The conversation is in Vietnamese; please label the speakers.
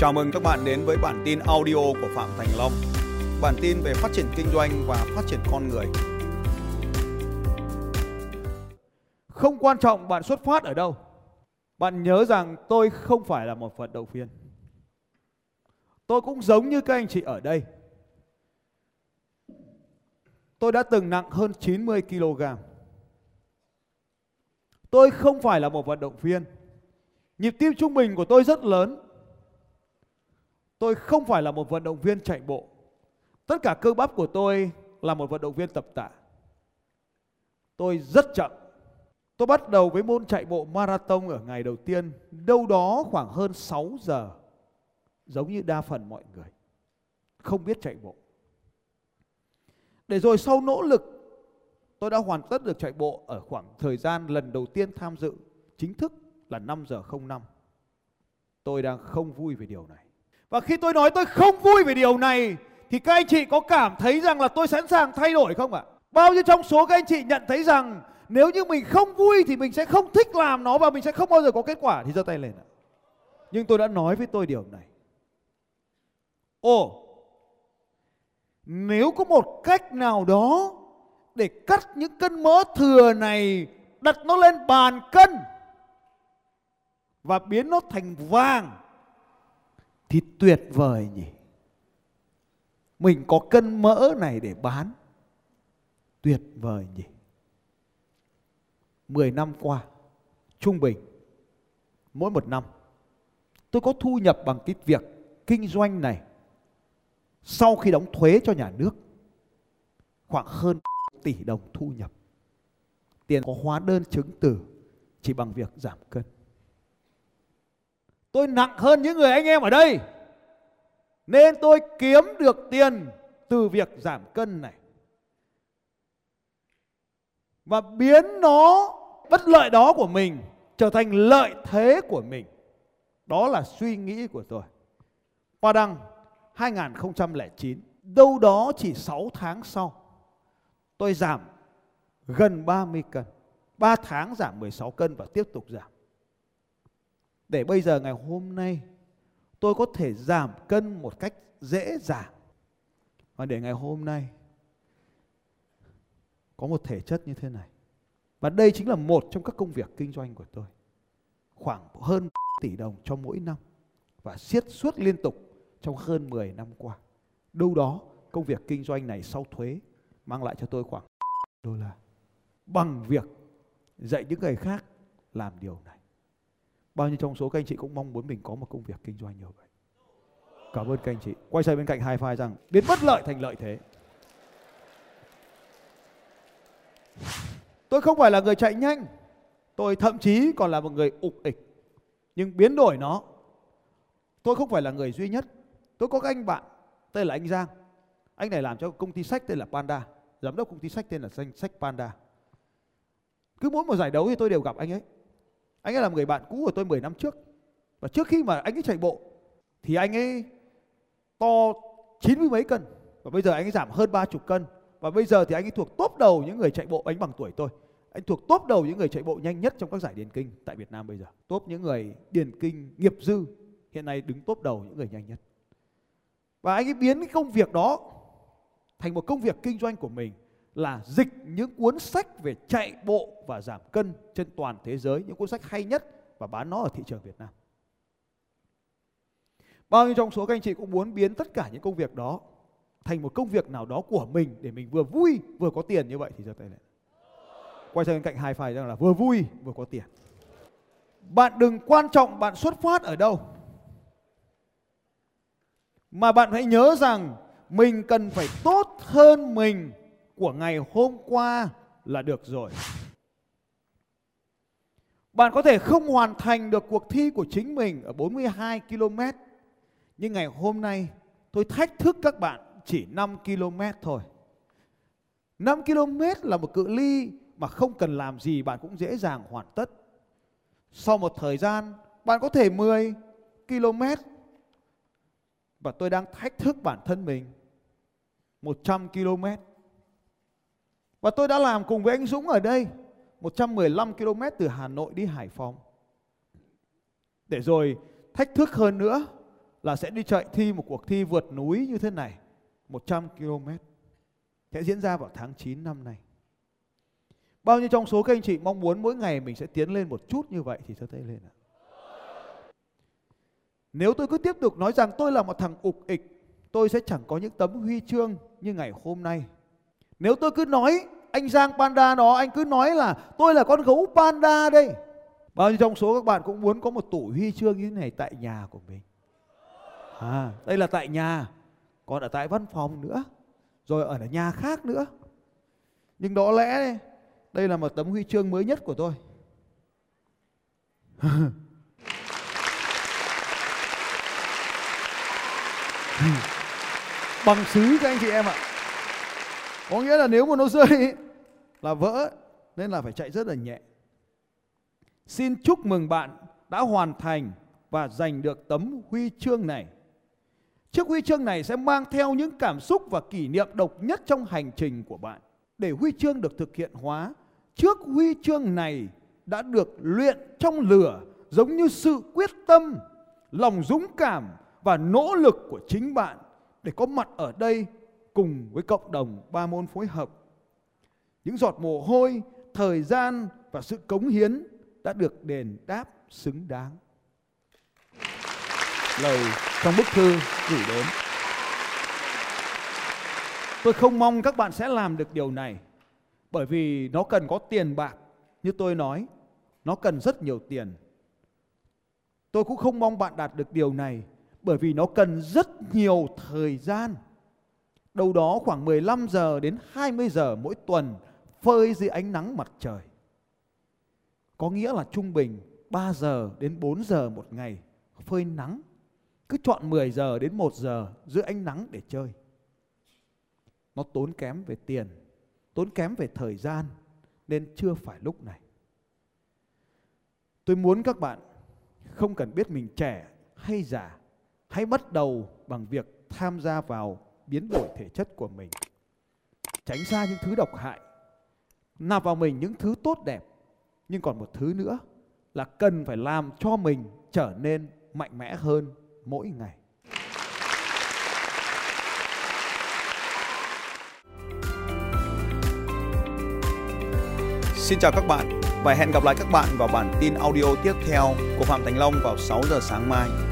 Speaker 1: Chào mừng các bạn đến với bản tin audio của Phạm Thành Long. Bản tin về phát triển kinh doanh và phát triển con người.
Speaker 2: Không quan trọng bạn xuất phát ở đâu. Bạn nhớ rằng tôi không phải là một vận động viên. Tôi cũng giống như các anh chị ở đây. Tôi đã từng nặng hơn 90 kg. Tôi không phải là một vận động viên. Nhịp tim trung bình của tôi rất lớn. Tôi không phải là một vận động viên chạy bộ. Tất cả cơ bắp của tôi là một vận động viên tập tạ. Tôi rất chậm. Tôi bắt đầu với môn chạy bộ marathon ở ngày đầu tiên, đâu đó khoảng hơn 6 giờ. Giống như đa phần mọi người. Không biết chạy bộ. Để rồi sau nỗ lực, tôi đã hoàn tất được chạy bộ ở khoảng thời gian lần đầu tiên tham dự chính thức là 5 giờ 05. Tôi đang không vui về điều này. Và khi tôi nói tôi không vui về điều này thì các anh chị có cảm thấy rằng là tôi sẵn sàng thay đổi không ạ? Bao nhiêu trong số các anh chị nhận thấy rằng nếu như mình không vui thì mình sẽ không thích làm nó và mình sẽ không bao giờ có kết quả thì giơ tay lên ạ. Nhưng tôi đã nói với tôi điều này. Ồ, nếu có một cách nào đó để cắt những cân mỡ thừa này đặt nó lên bàn cân và biến nó thành vàng thì tuyệt vời nhỉ. Mình có cân mỡ này để bán. Tuyệt vời nhỉ. 10 năm qua, trung bình, mỗi một năm, tôi có thu nhập bằng cái việc kinh doanh này sau khi đóng thuế cho nhà nước khoảng hơn tỷ đồng thu nhập. Tiền có hóa đơn chứng từ chỉ bằng việc giảm cân. Tôi nặng hơn những người anh em ở đây. Nên tôi kiếm được tiền từ việc giảm cân này. Và biến nó bất lợi đó của mình trở thành lợi thế của mình. Đó là suy nghĩ của tôi. Qua đăng 2009, đâu đó chỉ 6 tháng sau, tôi giảm gần 30 cân. 3 tháng giảm 16 cân và tiếp tục giảm để bây giờ ngày hôm nay, tôi có thể giảm cân một cách dễ dàng. Và để ngày hôm nay, có một thể chất như thế này. Và đây chính là một trong các công việc kinh doanh của tôi. Khoảng hơn tỷ đồng cho mỗi năm và siết suốt liên tục trong hơn 10 năm qua. Đâu đó, công việc kinh doanh này sau thuế mang lại cho tôi khoảng đô la. Bằng việc dạy những người khác làm điều này. Bao nhiêu trong số các anh chị cũng mong muốn mình có một công việc kinh doanh như vậy. Cảm ơn các anh chị. Quay sang bên cạnh hai file rằng, biến bất lợi thành lợi thế. Tôi không phải là người chạy nhanh. Tôi thậm chí còn là một người ục ịch. Nhưng biến đổi nó. Tôi không phải là người duy nhất. Tôi có các anh bạn tên là anh Giang. Anh này làm cho công ty sách tên là Panda. Giám đốc công ty sách tên là danh sách Panda. Cứ mỗi một giải đấu thì tôi đều gặp anh ấy. Anh ấy là người bạn cũ của tôi 10 năm trước. Và trước khi mà anh ấy chạy bộ, thì anh ấy to chín mươi mấy cân. Và bây giờ anh ấy giảm hơn ba chục cân. Và bây giờ thì anh ấy thuộc top đầu những người chạy bộ anh bằng tuổi tôi. Anh thuộc top đầu những người chạy bộ nhanh nhất trong các giải điền kinh tại Việt Nam bây giờ. Top những người điền kinh, nghiệp dư, hiện nay đứng top đầu những người nhanh nhất. Và anh ấy biến cái công việc đó thành một công việc kinh doanh của mình là dịch những cuốn sách về chạy bộ và giảm cân trên toàn thế giới, những cuốn sách hay nhất và bán nó ở thị trường Việt Nam. Bao nhiêu trong số các anh chị cũng muốn biến tất cả những công việc đó thành một công việc nào đó của mình để mình vừa vui vừa có tiền như vậy thì giơ tay lên. Quay sang bên cạnh hai phải rằng là vừa vui vừa có tiền. Bạn đừng quan trọng bạn xuất phát ở đâu. Mà bạn hãy nhớ rằng mình cần phải tốt hơn mình của ngày hôm qua là được rồi. Bạn có thể không hoàn thành được cuộc thi của chính mình ở 42 km. Nhưng ngày hôm nay tôi thách thức các bạn chỉ 5 km thôi. 5 km là một cự ly mà không cần làm gì bạn cũng dễ dàng hoàn tất. Sau một thời gian, bạn có thể 10 km và tôi đang thách thức bản thân mình 100 km và tôi đã làm cùng với anh Dũng ở đây 115 km từ Hà Nội đi Hải Phòng. Để rồi thách thức hơn nữa là sẽ đi chạy thi một cuộc thi vượt núi như thế này 100 km sẽ diễn ra vào tháng 9 năm nay. Bao nhiêu trong số các anh chị mong muốn mỗi ngày mình sẽ tiến lên một chút như vậy thì giơ tay lên ạ. Nếu tôi cứ tiếp tục nói rằng tôi là một thằng ục ịch, tôi sẽ chẳng có những tấm huy chương như ngày hôm nay. Nếu tôi cứ nói anh Giang Panda đó, anh cứ nói là tôi là con gấu panda đây. Bao nhiêu trong số các bạn cũng muốn có một tủ huy chương như thế này tại nhà của mình. À, đây là tại nhà, còn ở tại văn phòng nữa, rồi ở nhà khác nữa. Nhưng đó lẽ đây là một tấm huy chương mới nhất của tôi. Bằng sứ các anh chị em ạ. Có nghĩa là nếu mà nó rơi là vỡ nên là phải chạy rất là nhẹ. Xin chúc mừng bạn đã hoàn thành và giành được tấm huy chương này. Chiếc huy chương này sẽ mang theo những cảm xúc và kỷ niệm độc nhất trong hành trình của bạn. Để huy chương được thực hiện hóa, trước huy chương này đã được luyện trong lửa giống như sự quyết tâm, lòng dũng cảm và nỗ lực của chính bạn để có mặt ở đây cùng với cộng đồng ba môn phối hợp. Những giọt mồ hôi, thời gian và sự cống hiến đã được đền đáp xứng đáng. Lời trong bức thư gửi đến. Tôi không mong các bạn sẽ làm được điều này bởi vì nó cần có tiền bạc như tôi nói, nó cần rất nhiều tiền. Tôi cũng không mong bạn đạt được điều này bởi vì nó cần rất nhiều thời gian. Đâu đó khoảng 15 giờ đến 20 giờ mỗi tuần phơi dưới ánh nắng mặt trời. Có nghĩa là trung bình 3 giờ đến 4 giờ một ngày phơi nắng. Cứ chọn 10 giờ đến 1 giờ dưới ánh nắng để chơi. Nó tốn kém về tiền, tốn kém về thời gian nên chưa phải lúc này. Tôi muốn các bạn không cần biết mình trẻ hay già, hãy bắt đầu bằng việc tham gia vào biến đổi thể chất của mình. Tránh xa những thứ độc hại, nạp vào mình những thứ tốt đẹp nhưng còn một thứ nữa là cần phải làm cho mình trở nên mạnh mẽ hơn mỗi ngày
Speaker 1: Xin chào các bạn và hẹn gặp lại các bạn vào bản tin audio tiếp theo của Phạm Thành Long vào 6 giờ sáng mai.